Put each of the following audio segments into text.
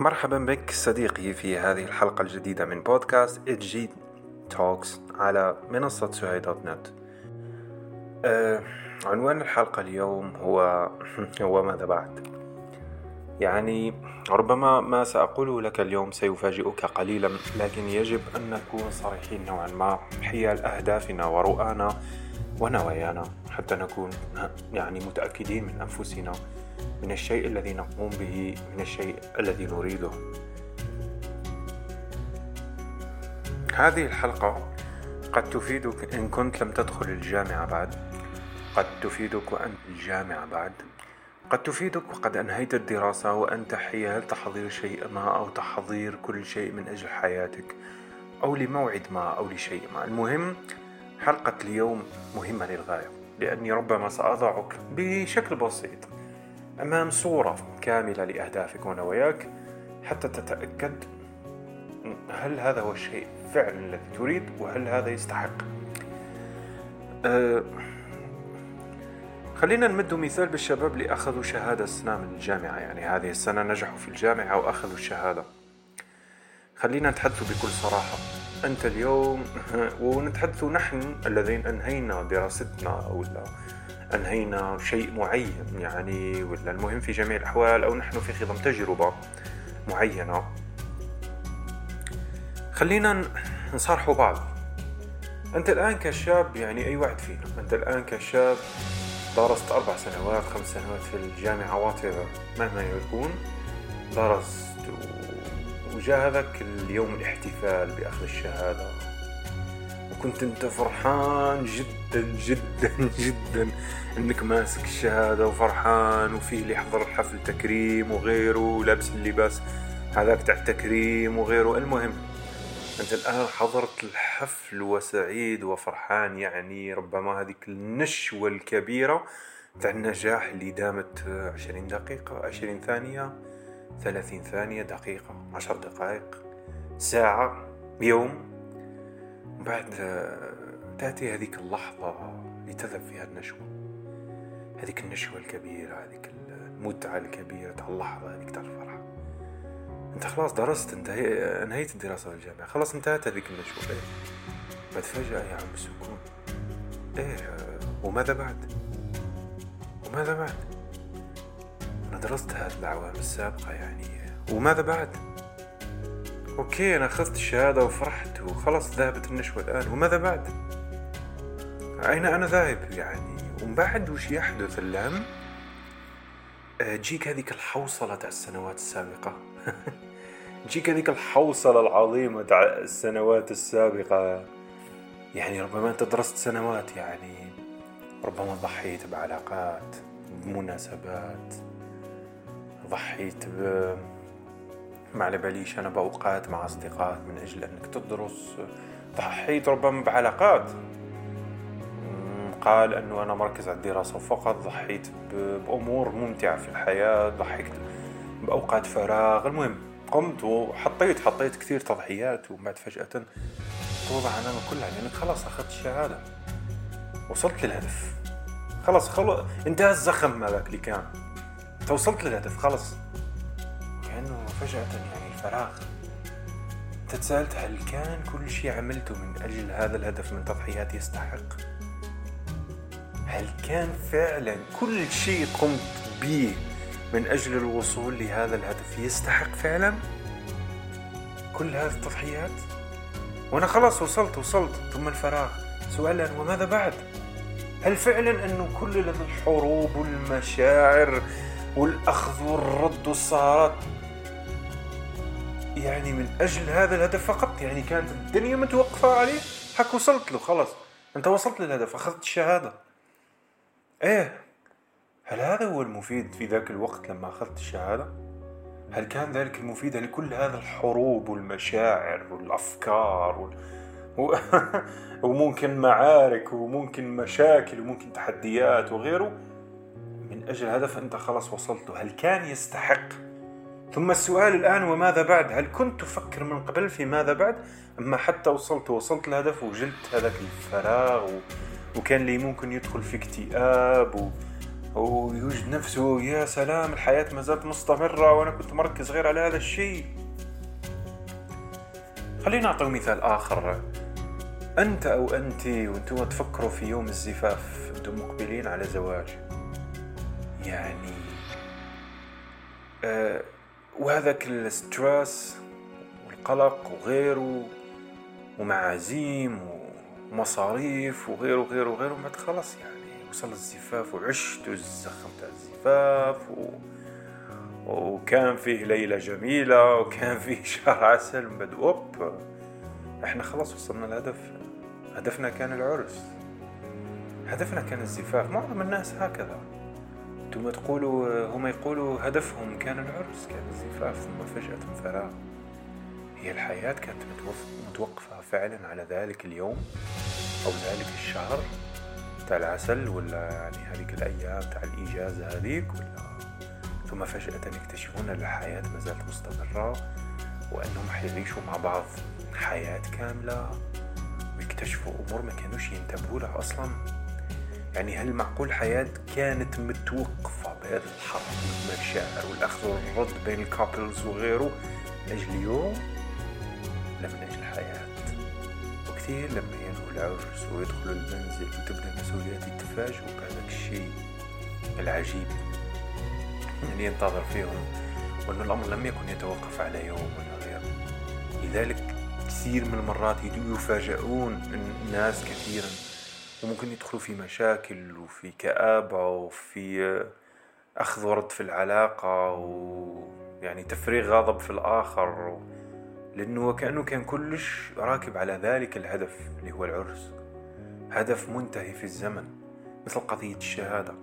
مرحبا بك صديقي في هذه الحلقة الجديدة من بودكاست G Talks على منصة سهي dot net. أه عنوان الحلقة اليوم هو هو ماذا بعد؟ يعني ربما ما سأقوله لك اليوم سيفاجئك قليلا لكن يجب أن نكون صريحين نوعا ما حيال أهدافنا ورؤانا ونوايانا حتى نكون يعني متأكدين من أنفسنا. من الشيء الذي نقوم به من الشيء الذي نريده. هذه الحلقة قد تفيدك إن كنت لم تدخل الجامعة بعد. قد تفيدك وأنت الجامعة بعد. قد تفيدك وقد أنهيت الدراسة وأنت حيال تحضير شيء ما أو تحضير كل شيء من أجل حياتك؟ أو لموعد ما أو لشيء ما. المهم حلقة اليوم مهمة للغاية لأني ربما سأضعك بشكل بسيط. أمام صورة كاملة لأهدافك ونواياك حتى تتأكد هل هذا هو الشيء فعلا الذي تريد وهل هذا يستحق؟ أه خلينا نمد مثال بالشباب اللي أخذوا شهادة السنة من الجامعة. يعني هذه السنة نجحوا في الجامعة وأخذوا الشهادة. خلينا نتحدث بكل صراحة. أنت اليوم ونتحدث نحن الذين أنهينا دراستنا ولا أنهينا شيء معين يعني ولا المهم في جميع الأحوال أو نحن في خضم تجربة معينة. خلينا نصارحوا بعض. أنت الآن كشاب يعني أي واحد فينا أنت الآن كشاب درست أربع سنوات خمس سنوات في الجامعة واتيفر مهما يكون درست وجاء هذاك اليوم الاحتفال بأخذ الشهادة. وكنت انت فرحان جدا جدا جدا انك ماسك الشهادة وفرحان وفيه اللي يحضر الحفل تكريم وغيره ولابس اللباس هذاك تاع التكريم وغيره. المهم انت الآن حضرت الحفل وسعيد وفرحان يعني ربما هذيك النشوة الكبيرة تاع النجاح اللي دامت عشرين دقيقة عشرين ثانية ثلاثين ثانية دقيقة عشر دقائق ساعة يوم. بعد تأتي هذيك اللحظة لتذهب فيها النشوة. هذيك النشوة الكبيرة هذيك المتعة الكبيرة تاع اللحظة هذيك تاع الفرحة. أنت خلاص درست أنت انهيت الدراسة في الجامعة. خلاص انتهت هذيك النشوة. إيه. بعد فجأة يا عم السكون. إيه وماذا بعد؟ وماذا بعد؟ أنا درست هذه الأعوام السابقة يعني. وماذا بعد؟ أوكي أنا أخذت الشهادة وفرحت وخلاص ذهبت النشوة الآن وماذا بعد؟ أين أنا ذاهب يعني؟ ومن بعد وش يحدث الهم تجيك هذيك الحوصلة تاع السنوات السابقة. تجيك هذيك الحوصلة العظيمة تاع السنوات السابقة. يعني ربما أنت درست سنوات يعني. ربما ضحيت بعلاقات بمناسبات ضحيت ب ما على باليش أنا بأوقات مع أصدقاء من أجل أنك تدرس ضحيت ربما بعلاقات. قال أنه أنا مركز على الدراسة فقط ضحيت بأمور ممتعة في الحياة ضحيت بأوقات فراغ. المهم قمت وحطيت حطيت كثير تضحيات وبعد فجأة توضع أمامك كلها لأنك خلاص أخذت الشهادة. وصلت للهدف. خلاص خلاص انتهى الزخم مالك اللي كان. أنت وصلت للهدف خلاص. فجأة يعني الفراغ. تسألت هل كان كل شيء عملته من أجل هذا الهدف من تضحيات يستحق؟ هل كان فعلا كل شيء قمت به من أجل الوصول لهذا الهدف يستحق فعلا؟ كل هذه التضحيات؟ وأنا خلاص وصلت وصلت. ثم الفراغ. سؤالا وماذا بعد؟ هل فعلا أنه كل الحروب والمشاعر والأخذ والرد والسهرات يعني من أجل هذا الهدف فقط؟ يعني كانت الدنيا متوقفة عليه؟ حك وصلت له خلاص. أنت وصلت للهدف أخذت الشهادة. إيه هل هذا هو المفيد في ذاك الوقت لما أخذت الشهادة؟ هل كان ذلك المفيد؟ لكل هذه الحروب والمشاعر والأفكار وال... و... وممكن معارك وممكن مشاكل وممكن تحديات وغيره من أجل هدف أنت خلاص وصلت له. هل كان يستحق ثم السؤال الآن وماذا بعد؟ هل كنت تفكر من قبل في ماذا بعد؟ أما حتى وصلت وصلت الهدف وجلت هذاك الفراغ و... وكان لي ممكن يدخل في اكتئاب و... ويوجد نفسه يا سلام الحياة ما زالت مستمرة وأنا كنت مركز غير على هذا الشيء. خلينا نعطي مثال آخر. أنت أو أنت وأنتم تفكروا في يوم الزفاف أنتم مقبلين على زواج. يعني آه وهذاك الستريس والقلق وغيره ومعازيم ومصاريف وغيره وغيره وغيره بعد خلاص يعني وصل الزفاف وعشت الزخم تاع الزفاف و... وكان فيه ليلة جميلة وكان فيه شهر عسل من بعد أوب. إحنا خلاص وصلنا الهدف هدفنا كان العرس. هدفنا كان الزفاف. معظم الناس هكذا. أنتم تقولوا هم يقولوا هدفهم كان العرس كان الزفاف ثم فجأة فراغ هي الحياة كانت متوقفة فعلا على ذلك اليوم أو ذلك الشهر تاع العسل ولا يعني هذيك الأيام تاع الإجازة هذيك ولا؟ ثم فجأة يكتشفون أن الحياة ما زالت مستمرة وأنهم حيعيشوا مع بعض حياة كاملة ويكتشفوا أمور ما كانوش ينتبهوا لها أصلا. يعني هل معقول حياة كانت متوقفة بهذا الحرب والمشاعر والأخذ والرد بين الكابلز وغيره لأجل يوم لا من أجل حياة وكثير لما ينهوا العرس ويدخلوا المنزل وتبدأ المسؤوليات يتفاجئوا بهذاك الشيء العجيب. يعني ينتظر فيهم وأن الأمر لم يكن يتوقف على يوم ولا غيره لذلك كثير من المرات يفاجئون الناس كثيرا. وممكن يدخلوا في مشاكل وفي كآبة وفي أخذ ورد في العلاقة ويعني تفريغ غضب في الآخر لأنه كأنه كان كلش راكب على ذلك الهدف اللي هو العرس. هدف منتهي في الزمن مثل قضية الشهادة.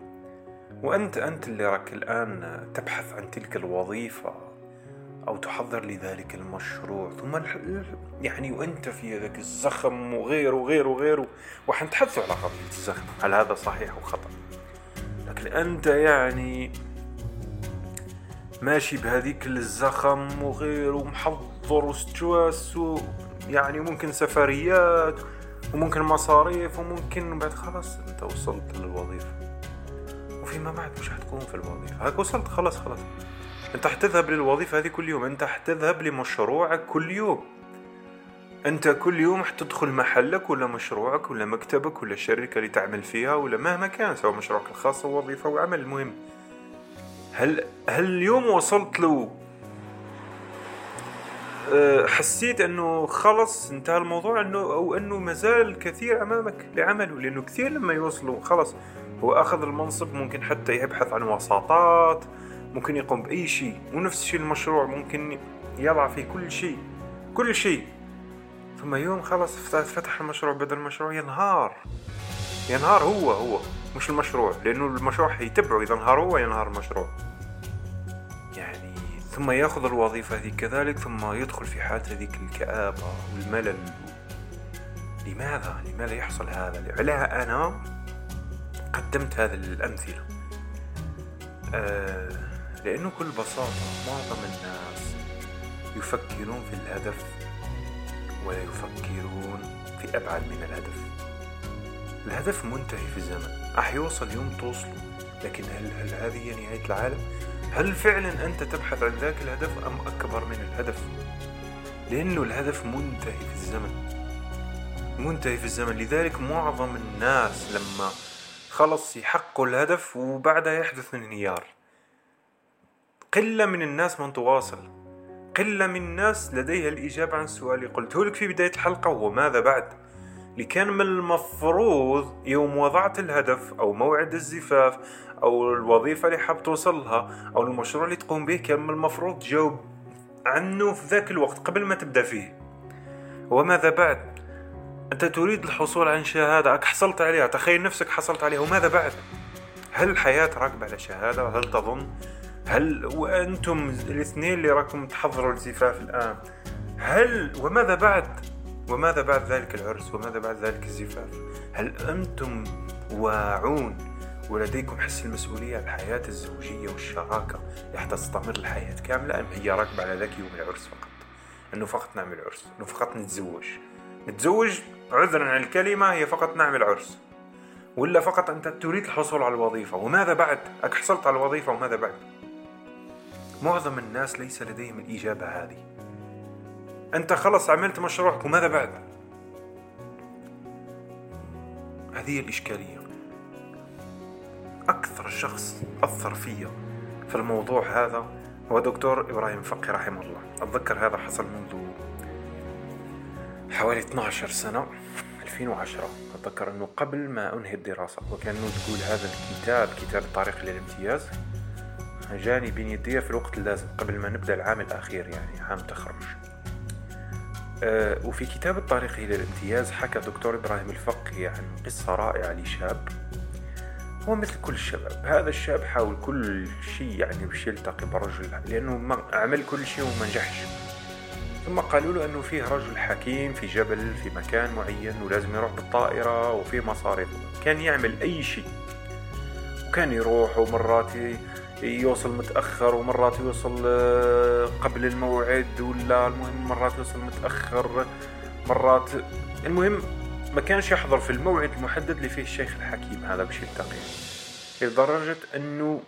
وأنت أنت اللي راك الآن تبحث عن تلك الوظيفة. أو تحضر لذلك المشروع. ثم يعني وأنت في ذاك الزخم وغيره وغيره وغيره وحنتحدثوا على قضية الزخم. هل هذا صحيح وخطأ لكن أنت يعني ماشي بهذيك الزخم وغيره ومحضر وستريس يعني ممكن سفريات وممكن مصاريف وممكن بعد خلاص أنت وصلت للوظيفة. وفيما بعد مش حتكون في الوظيفة؟ هاك وصلت خلاص خلاص. أنت حتذهب للوظيفة هذه كل يوم أنت حتذهب لمشروعك كل يوم. أنت كل يوم حتدخل محلك ولا مشروعك ولا مكتبك ولا الشركة اللي تعمل فيها ولا مهما كان سواء مشروعك الخاص أو وظيفة أو عمل المهم هل هل اليوم وصلت له؟ أه، حسيت أنه خلص انتهى الموضوع انه أو أنه مازال كثير أمامك لعمله لأنه كثير لما يوصلوا خلص هو أخذ المنصب ممكن حتى يبحث عن وساطات ممكن يقوم بأي شيء ونفس الشيء المشروع ممكن يضع فيه كل شيء كل شيء. ثم يوم خلص فتح المشروع بدل المشروع ينهار. ينهار هو هو. مش المشروع لأنه المشروع حيتبعه. إذا انهار هو ينهار المشروع. يعني ثم يأخذ الوظيفة هذه كذلك ثم يدخل في حالة هذيك الكآبة والملل. لماذا؟ لماذا يحصل هذا؟ علاه أنا قدمت هذه الأمثلة. آه لأنه بكل بساطة معظم الناس يفكرون في الهدف ولا يفكرون في أبعد من الهدف. الهدف منتهي في الزمن. راح يوصل يوم توصلوا لكن هل, هل هذه نهاية العالم؟ هل فعلا أنت تبحث عن ذاك الهدف أم أكبر من الهدف؟ لأنه الهدف منتهي في الزمن. منتهي في الزمن. لذلك معظم الناس لما خلص يحققوا الهدف وبعدها يحدث انهيار. قلة من الناس من تواصل قلة من الناس لديها الإجابة عن السؤال اللي قلته لك في بداية الحلقة وماذا بعد؟ اللي كان من المفروض يوم وضعت الهدف أو موعد الزفاف أو الوظيفة اللي حاب توصلها أو المشروع اللي تقوم به كان من المفروض تجاوب عنه في ذاك الوقت قبل ما تبدأ فيه. وماذا بعد؟ أنت تريد الحصول عن شهادة حصلت عليها تخيل نفسك حصلت عليها وماذا بعد؟ هل الحياة راكبة على شهادة؟ هل تظن هل وأنتم الاثنين اللي راكم تحضروا الزفاف الآن هل وماذا بعد؟ وماذا بعد ذلك العرس؟ وماذا بعد ذلك الزفاف؟ هل أنتم واعون ولديكم حس المسؤولية؟ عن الحياة الزوجية والشراكة لحتى تستمر الحياة كاملة أم هي راكبة على ذاك يوم العرس فقط؟ أنه فقط نعمل عرس أنه فقط نتزوج. نتزوج عذرا عن الكلمة هي فقط نعمل عرس ولا فقط أنت تريد الحصول على الوظيفة وماذا بعد؟ أك حصلت على الوظيفة وماذا بعد؟ معظم الناس ليس لديهم الإجابة هذه. أنت خلص عملت مشروعك وماذا بعد؟ هذه الإشكالية. أكثر شخص أثر فيا في الموضوع هذا هو دكتور إبراهيم فقي رحمه الله. أتذكر هذا حصل منذ حوالي 12 سنة 2010 أتذكر أنه قبل ما أنهي الدراسة وكان تقول هذا الكتاب كتاب الطريق للامتياز. جاني بين يدي في الوقت اللازم قبل ما نبدأ العام الأخير يعني عام تخرج أه وفي كتاب الطريق إلى الامتياز حكى دكتور إبراهيم الفقي عن قصة رائعة لشاب. هو مثل كل الشباب هذا الشاب حاول كل شيء يعني باش يلتقي برجل لأنه عمل كل شيء وما نجحش. ثم قالوا له أنه فيه رجل حكيم في جبل في مكان معين ولازم يروح بالطائرة وفيه مصاريف. كان يعمل أي شيء. وكان يروح ومرات يوصل متأخر ومرات يوصل آه، قبل الموعد ولا المهم مرات يوصل متأخر مرات المهم ما كانش يحضر في الموعد المحدد اللي فيه الشيخ الحكيم. هذا باش يلتقي لدرجة أنه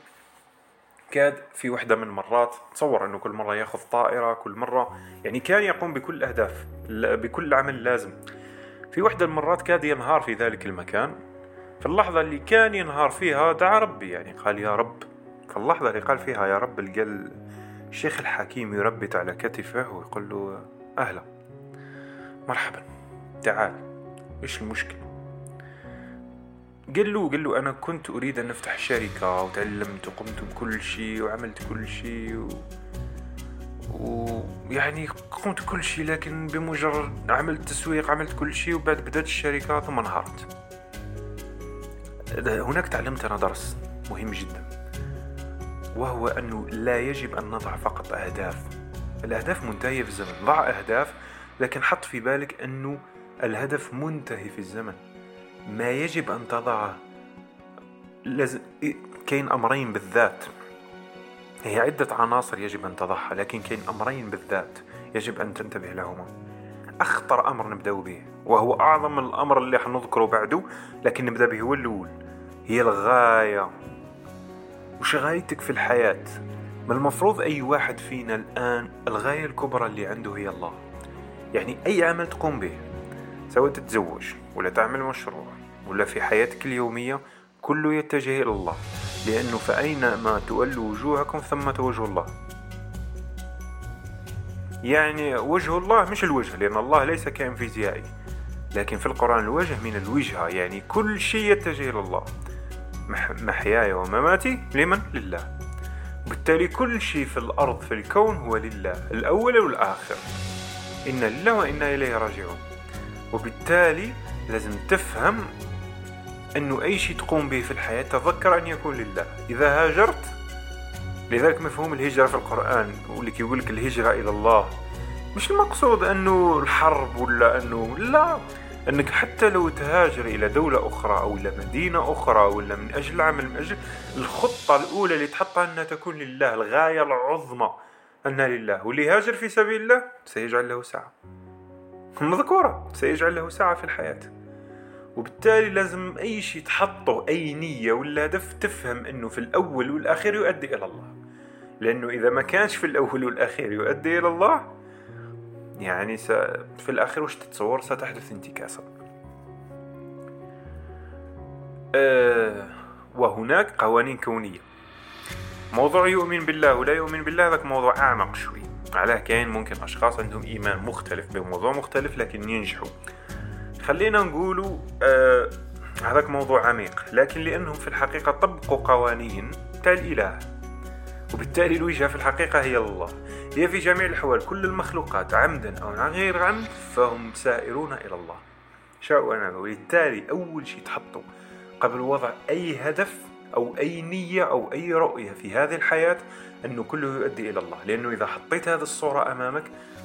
كاد في وحدة من المرات تصور أنه كل مرة يأخذ طائرة كل مرة يعني كان يقوم بكل الاهداف بكل عمل لازم. في وحدة المرات كاد ينهار في ذلك المكان. في اللحظة اللي كان ينهار فيها دعا ربي يعني قال يا رب في اللحظة اللي قال فيها يا رب لقى الشيخ الحكيم يربت على كتفه ويقول له أهلا. مرحبا. تعال. إيش المشكلة؟ قال له قال له أنا كنت أريد أن أفتح شركة وتعلمت وقمت بكل شيء وعملت كل شيء و... ويعني قمت بكل شيء لكن بمجرد عملت تسويق عملت كل شيء وبعد بدأت الشركة ثم انهارت. هناك تعلمت أنا درس مهم جدا. وهو أنه لا يجب أن نضع فقط أهداف. الأهداف منتهية في الزمن. ضع أهداف لكن حط في بالك أنه الهدف منتهي في الزمن. ما يجب أن تضعه لازم كاين أمرين بالذات. هي عدة عناصر يجب أن تضعها لكن كاين أمرين بالذات يجب أن تنتبه لهما. أخطر أمر نبدأ به وهو أعظم الأمر اللي حنذكره بعده لكن نبدأ به هو الأول هي الغاية. وش غايتك في الحياة. ما المفروض أي واحد فينا الآن الغاية الكبرى اللي عنده هي الله. يعني أي عمل تقوم به سواء تتزوج ولا تعمل مشروع ولا في حياتك اليومية كله يتجه إلى الله. لأنه فأينما تولوا وجوهكم ثم وجه الله. يعني وجه الله مش الوجه لأن الله ليس كائن فيزيائي لكن في القرآن الوجه من الوجهة يعني كل شيء يتجه إلى الله. محياي ومماتي لمن؟ لله. وبالتالي كل شيء في الأرض في الكون هو لله الأول والآخر. إن لله وإنا إليه راجعون. وبالتالي لازم تفهم أنه أي شيء تقوم به في الحياة تذكر أن يكون لله. إذا هاجرت لذلك مفهوم الهجرة في القرآن واللي يقول لك الهجرة إلى الله. مش المقصود أنه الحرب ولا أنه لا. أنك حتى لو تهاجر إلى دولة أخرى أو إلى مدينة أخرى ولا من أجل عمل من أجل الخطة الأولى اللي تحطها أنها تكون لله الغاية العظمى أنها لله. واللي هاجر في سبيل الله سيجعل له سعة مذكورة سيجعل له سعة في الحياة. وبالتالي لازم أي شيء تحطه أي نية ولا هدف تفهم أنه في الأول والأخير يؤدي إلى الله. لأنه إذا ما كانش في الأول والأخير يؤدي إلى الله يعني س... في الأخير وش تتصور ستحدث انتكاسة أه وهناك قوانين كونية. موضوع يؤمن بالله ولا يؤمن بالله هذاك موضوع أعمق شوي. علاه كاين ممكن أشخاص عندهم إيمان مختلف بموضوع مختلف لكن ينجحوا. خلينا نقولوا آه هذاك موضوع عميق لكن لأنهم في الحقيقة طبقوا قوانين تاع الإله وبالتالي الوجهة في الحقيقة هي الله. هي في جميع الأحوال كل المخلوقات عمدا أو غير عمد فهم سائرون إلى الله. شاءوا أنا وبالتالي أول شيء تحطوا قبل وضع أي هدف أو أي نية أو أي رؤية في هذه الحياة أنه كله يؤدي إلى الله. لأنه إذا حطيت هذه الصورة أمامك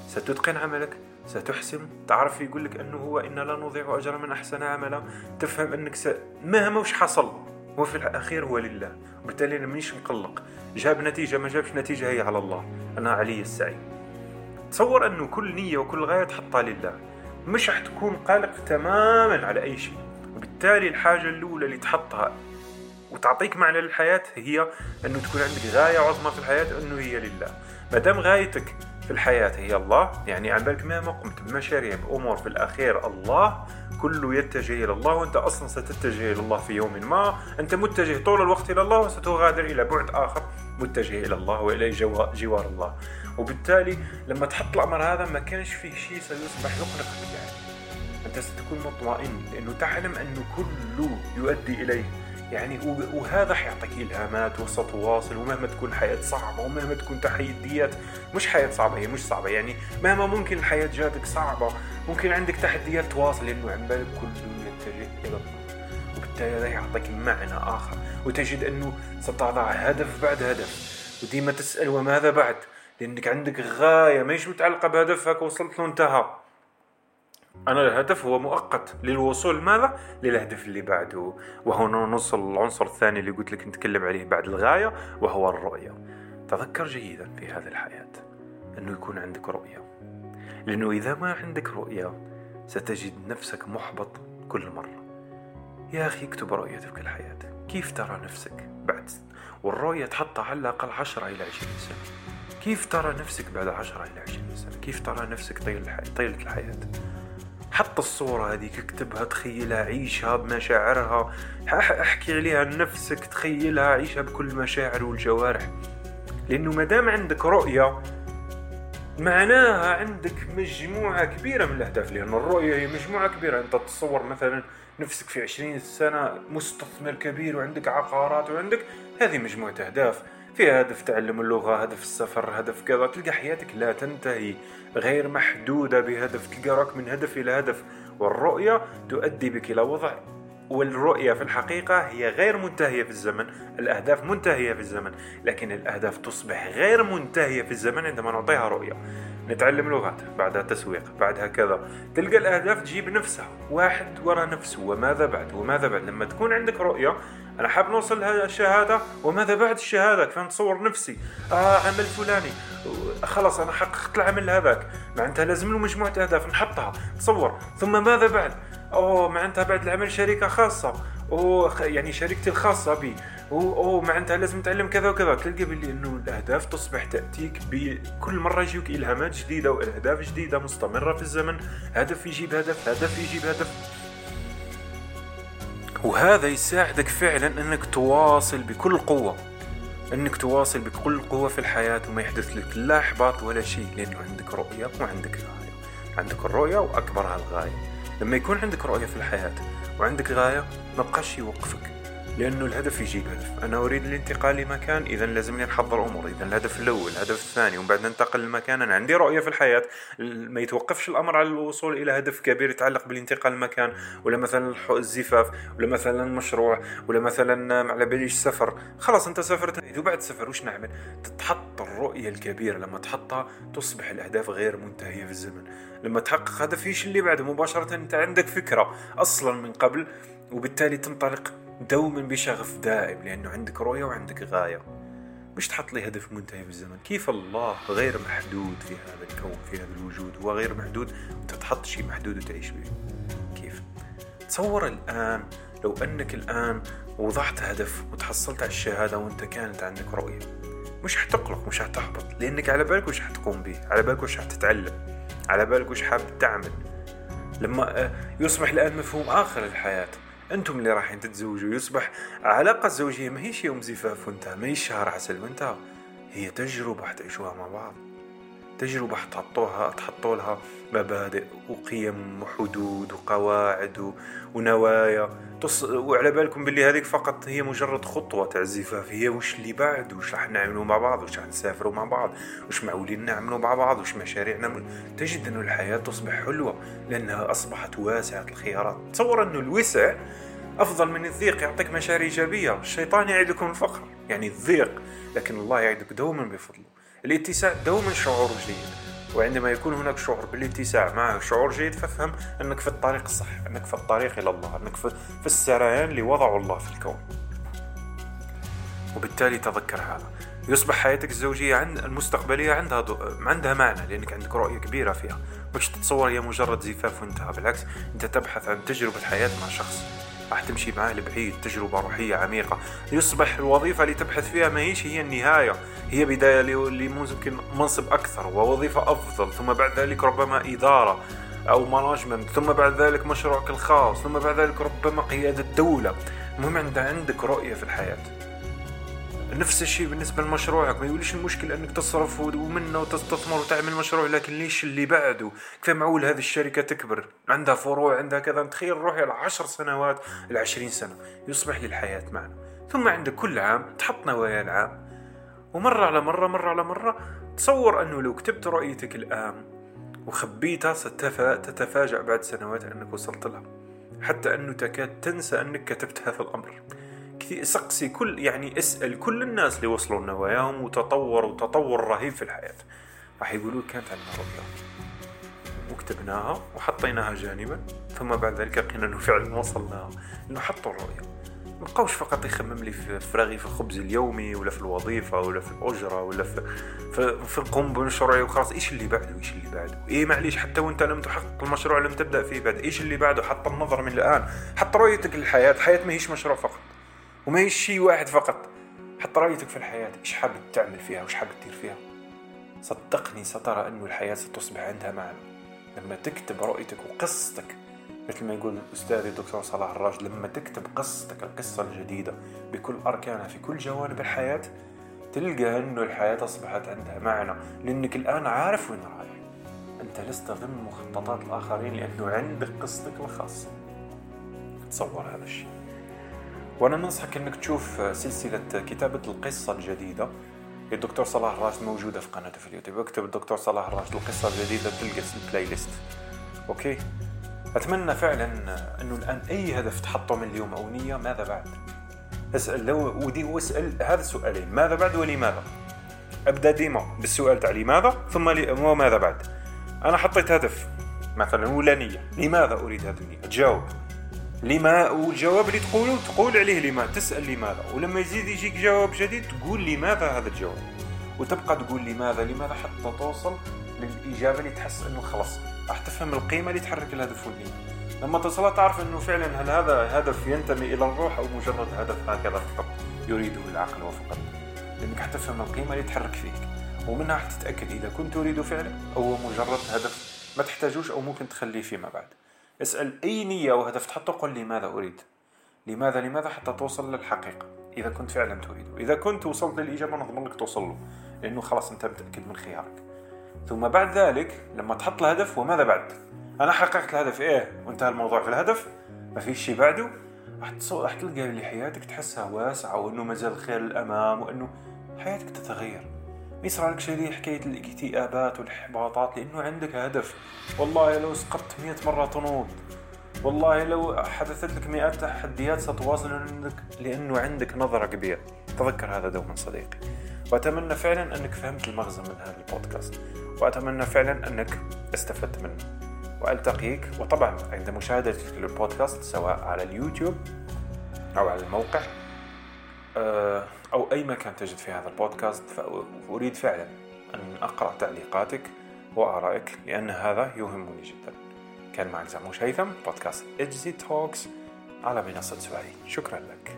ستتقن عملك ستحسن. تعرف يقول لك أنه هو إن لا نضيع أجر من أحسن عملا. تفهم أنك س... مهما وش حصل هو في الأخير هو لله. وبالتالي أنا مانيش مقلق. جاب نتيجة ما جابش نتيجة هي على الله. أنا علي السعي. تصور أنه كل نية وكل غاية تحطها لله. مش راح تكون قلق تماما على أي شيء. وبالتالي الحاجة الأولى اللي تحطها وتعطيك معنى للحياة هي أنه تكون عندك غاية عظمى في الحياة أنه هي لله. ما دام غايتك في الحياة هي الله يعني عن بالك مهما قمت بمشاريع بأمور في الأخير الله كله يتجه إلى الله وأنت أصلا ستتجه إلى الله في يوم ما. أنت متجه طول الوقت إلى الله وستغادر إلى بعد آخر. متجه إلى الله وإلى جوار الله. وبالتالي لما تحط الأمر هذا ما كانش فيه شيء سيصبح يقلقك يعني أنت ستكون مطمئن لأنه تعلم أنه كله يؤدي إليه. يعني وهذا حيعطيك إلهامات وستواصل ومهما تكون الحياة صعبة ومهما تكون تحديات مش حياة صعبة هي مش صعبة. يعني مهما ممكن الحياة جاتك صعبة ممكن عندك تحديات تواصل لأنه عن بالك كله يتجه الله وبالتالي هذا يعطيك معنى آخر. وتجد أنه ستضع هدف بعد هدف وديما تسأل وماذا بعد؟ لأنك عندك غاية ماهيش متعلقة بهدفك وصلت له انتهى أنا الهدف هو مؤقت للوصول. لماذا؟ للهدف اللي بعده. وهنا نوصل للعنصر الثاني اللي قلت لك نتكلم عليه بعد الغاية وهو الرؤية. تذكر جيدا في هذه الحياة أنه يكون عندك رؤية. لأنه إذا ما عندك رؤية ستجد نفسك محبط كل مرة. يا أخي اكتب رؤيتك في الحياة كيف ترى نفسك بعد والرؤية تحطها على الأقل 10 إلى 20 سنة. كيف ترى نفسك بعد 10 إلى 20 سنة؟ كيف ترى نفسك طيلة الحياة؟ حط الصورة هذيك اكتبها تخيلها عيشها بمشاعرها. أحكي عليها لنفسك تخيلها عيشها بكل المشاعر والجوارح. لأنه ما دام عندك رؤية معناها عندك مجموعة كبيرة من الأهداف لأن الرؤية هي مجموعة كبيرة. أنت تتصور مثلا نفسك في عشرين سنة مستثمر كبير وعندك عقارات وعندك هذه مجموعة أهداف. في هدف تعلم اللغة هدف السفر هدف كذا. تلقى حياتك لا تنتهي غير محدودة بهدف. تلقى من هدف إلى هدف. والرؤية تؤدي بك إلى وضع والرؤية في الحقيقة هي غير منتهية في الزمن. الأهداف منتهية في الزمن لكن الأهداف تصبح غير منتهية في الزمن عندما نعطيها رؤية. نتعلم لغات بعدها تسويق بعدها كذا. تلقى الأهداف تجيب نفسها. واحد ورا نفسه وماذا بعد؟ وماذا بعد؟ لما تكون عندك رؤية أنا حاب نوصل لهالشهاده وماذا بعد الشهادة؟ كيف نتصور نفسي؟ آه عمل فلاني. خلاص أنا حققت العمل هذاك. معناتها لازم له مجموعه أهداف نحطها. تصور. ثم ماذا بعد؟ أوه معناتها بعد العمل شركة خاصة. أوه يعني شركتي الخاصة بي. أوه معناتها لازم نتعلم كذا وكذا. تلقى باللي إنه الأهداف تصبح تاتيك بكل مرة يجيك إلهامات جديدة وأهداف جديدة مستمرة في الزمن. هدف يجيب هدف هدف يجيب هدف. وهذا يساعدك فعلا إنك تواصل بكل قوة. إنك تواصل بكل قوة في الحياة وما يحدث لك لا إحباط ولا شيء لأنه عندك رؤية وعندك غاية. عندك الرؤية وأكبرها الغاية. لما يكون عندك رؤية في الحياة وعندك غاية ما بقاش يوقفك. لأنه الهدف يجيب هدف أنا أريد الانتقال لمكان إذا لازمني نحضر أمور. إذا الهدف الأول الهدف الثاني ومن بعد ننتقل لمكان. أنا عندي رؤية في الحياة. ما يتوقفش الأمر على الوصول إلى هدف كبير يتعلق بالانتقال لمكان ولا مثلا الزفاف ولا مثلا مشروع ولا مثلا على باليش سفر. خلاص أنت سافرت. وبعد سفر وش نعمل؟ تتحط الرؤية الكبيرة. لما تحطها تصبح الأهداف غير منتهية في الزمن. لما تحقق هدف إيش اللي بعده؟ مباشرة أنت عندك فكرة أصلا من قبل وبالتالي تنطلق دوما بشغف دائم لأنه عندك رؤية وعندك غاية. مش تحط لي هدف منتهي في الزمن كيف الله غير محدود في هذا الكون في هذا الوجود؟ هو غير محدود وانت تحط شيء محدود وتعيش به. كيف؟ تصور الآن لو أنك الآن وضعت هدف وتحصلت على الشهادة وأنت كانت عندك رؤية. مش حتقلق مش حتحبط. لأنك على بالك وش حتقوم به على بالك وش حتتعلم على بالك وش حاب تعمل. لما آه، يصبح الآن مفهوم آخر للحياة. أنتم اللي رايحين تتزوجوا. يصبح علاقة الزوجية ما هيش يوم زفاف وانتهى ما هيش شهر عسل وانتهى. هي تجربة حتعيشوها مع بعض. تجربة حتحطوها تحطوا لها مبادئ وقيم وحدود وقواعد ونوايا. تص... وعلى بالكم باللي هذيك فقط هي مجرد خطوة تاع الزفاف. هي وش اللي بعد؟ وش راح نعملوا مع بعض؟ وش راح نسافروا مع بعض؟ وش معولين نعملوا مع بعض؟ وش مشاريع نعمل تجد انه الحياة تصبح حلوة لأنها أصبحت واسعة الخيارات. تصور انه الوسع أفضل من الضيق يعطيك مشاعر إيجابية. الشيطان يعدكم الفقر. يعني الضيق لكن الله يعدك دوما بفضله. الاتساع دوما شعور جيد. وعندما يكون هناك شعور بالاتساع مع شعور جيد فافهم أنك في الطريق الصح أنك في الطريق إلى الله أنك في السريان اللي وضعه الله في الكون. وبالتالي تذكر هذا. يصبح حياتك الزوجية عند المستقبلية عندها دو... عندها معنى لأنك عندك رؤية كبيرة فيها. مش تتصور هي مجرد زفاف وانتهى بالعكس أنت تبحث عن تجربة حياة مع شخص. راح تمشي معاه لبعيد تجربة روحية عميقة. يصبح الوظيفة اللي تبحث فيها ما هيش هي النهاية. هي بداية لممكن منصب أكثر ووظيفة أفضل ثم بعد ذلك ربما إدارة أو مانجمنت ثم بعد ذلك مشروعك الخاص ثم بعد ذلك ربما قيادة دولة. المهم عند عندك رؤية في الحياة. نفس الشيء بالنسبة لمشروعك ما يقولش المشكلة أنك تصرف ومنه وتستثمر وتعمل مشروع لكن ليش اللي بعده؟ كيف معقول هذه الشركة تكبر؟ عندها فروع عندها كذا. تخيل روحي العشر سنوات العشرين سنة يصبح لي الحياة معنا ثم عندك كل عام تحط نوايا العام. ومرة على مرة مرة على مرة تصور أنه لو كتبت رؤيتك الآن وخبيتها ستتفاجأ بعد سنوات أنك وصلت لها حتى أنه تكاد تنسى أنك كتبت هذا الأمر. كثير سقسي كل يعني اسأل كل الناس اللي وصلوا لنواياهم وتطوروا تطور رهيب في الحياة. راح يقولوا كانت عندنا رؤية. وكتبناها وحطيناها جانبا ثم بعد ذلك لقينا إنه فعلا وصلناها إنه حطوا الرؤية. ما بقاوش فقط يخمم لي في رغيف الخبز اليومي ولا في الوظيفة ولا في الأجرة ولا في في, في القوم بمشروعي وخلاص إيش اللي بعده؟ إيش اللي بعده؟ إيه معليش حتى وإنت لم تحقق المشروع لم تبدأ فيه بعد إيش اللي بعده؟ حط النظر من الآن. حط رؤيتك للحياة. الحياة ما هيش مشروع فقط. وما هيش شيء واحد فقط. حط رؤيتك في الحياة. إيش حابب تعمل فيها؟ وش حابب تدير فيها؟ صدقني سترى أنه الحياة ستصبح عندها معنى. لما تكتب رؤيتك وقصتك مثل ما يقول الأستاذ الدكتور صلاح الراج لما تكتب قصتك القصة الجديدة بكل أركانها في كل جوانب الحياة تلقى أنه الحياة أصبحت عندها معنى لأنك الآن عارف وين رايح. أنت لست ضمن مخططات الآخرين لأنه عندك قصتك الخاصة. تصور هذا الشيء. وأنا ننصحك أنك تشوف سلسلة كتابة القصة الجديدة. الدكتور صلاح الراج موجودة في قناته في اليوتيوب. اكتب الدكتور صلاح الراج القصة الجديدة تلقى ال playlist okay؟ أتمنى فعلا أنه الآن أي هدف تحطه من اليوم أو نية ماذا بعد؟ أسأل لو ودي واسال هذا السؤالين ماذا بعد ولماذا؟ أبدأ ديما بالسؤال تاع لماذا ثم وماذا بعد؟ أنا حطيت هدف مثلا ولا نية لماذا أريد هذه النية؟ تجاوب لما والجواب اللي تقوله تقول عليه لما تسأل لماذا ولما يزيد يجيك جواب جديد تقول لماذا هذا الجواب وتبقى تقول لماذا لماذا حتى توصل للإجابة اللي تحس إنه خلاص راح تفهم القيمة اللي تحرك الهدف والنية لما تصل تعرف إنه فعلا هل هذا هدف ينتمي إلى الروح أو مجرد هدف هكذا فقط يريده العقل وفقط لأنك حتفهم القيمة اللي تحرك فيك ومنها حتتأكد إذا كنت تريده فعلا أو هو مجرد هدف ما تحتاجوش أو ممكن تخليه فيما بعد. اسأل أي نية أو هدف تحطه قل لماذا أريد؟ لماذا؟ لماذا حتى توصل للحقيقة؟ إذا كنت فعلا تريده. إذا كنت وصلت للإجابة نضمن لك توصل له لأنه خلاص أنت متأكد من خيارك. ثم بعد ذلك لما تحط الهدف وماذا بعد؟ أنا حققت الهدف إيه؟ وانتهى الموضوع في الهدف؟ ما في شيء بعده؟ راح راح تلقى اللي حياتك تحسها واسعة وإنه مازال خير للأمام وإنه حياتك تتغير. ما يصير لك شيء حكاية الاكتئابات والإحباطات لإنه عندك هدف. والله لو سقطت 100 مرة تنوض. والله لو حدثت لك مئات تحديات ستواصل لإنه عندك نظرة كبيرة. تذكر هذا دوما صديقي. وأتمنى فعلا أنك فهمت المغزى من هذا البودكاست وأتمنى فعلا أنك استفدت منه. وألتقيك وطبعا عند مشاهدتك للبودكاست سواء على اليوتيوب أو على الموقع آه، أو أي مكان تجد في هذا البودكاست فأريد فعلا أن أقرأ تعليقاتك وآرائك لأن هذا يهمني جدا. كان معك زعموش هيثم بودكاست إجزي توكس على منصة سواري. شكرا لك.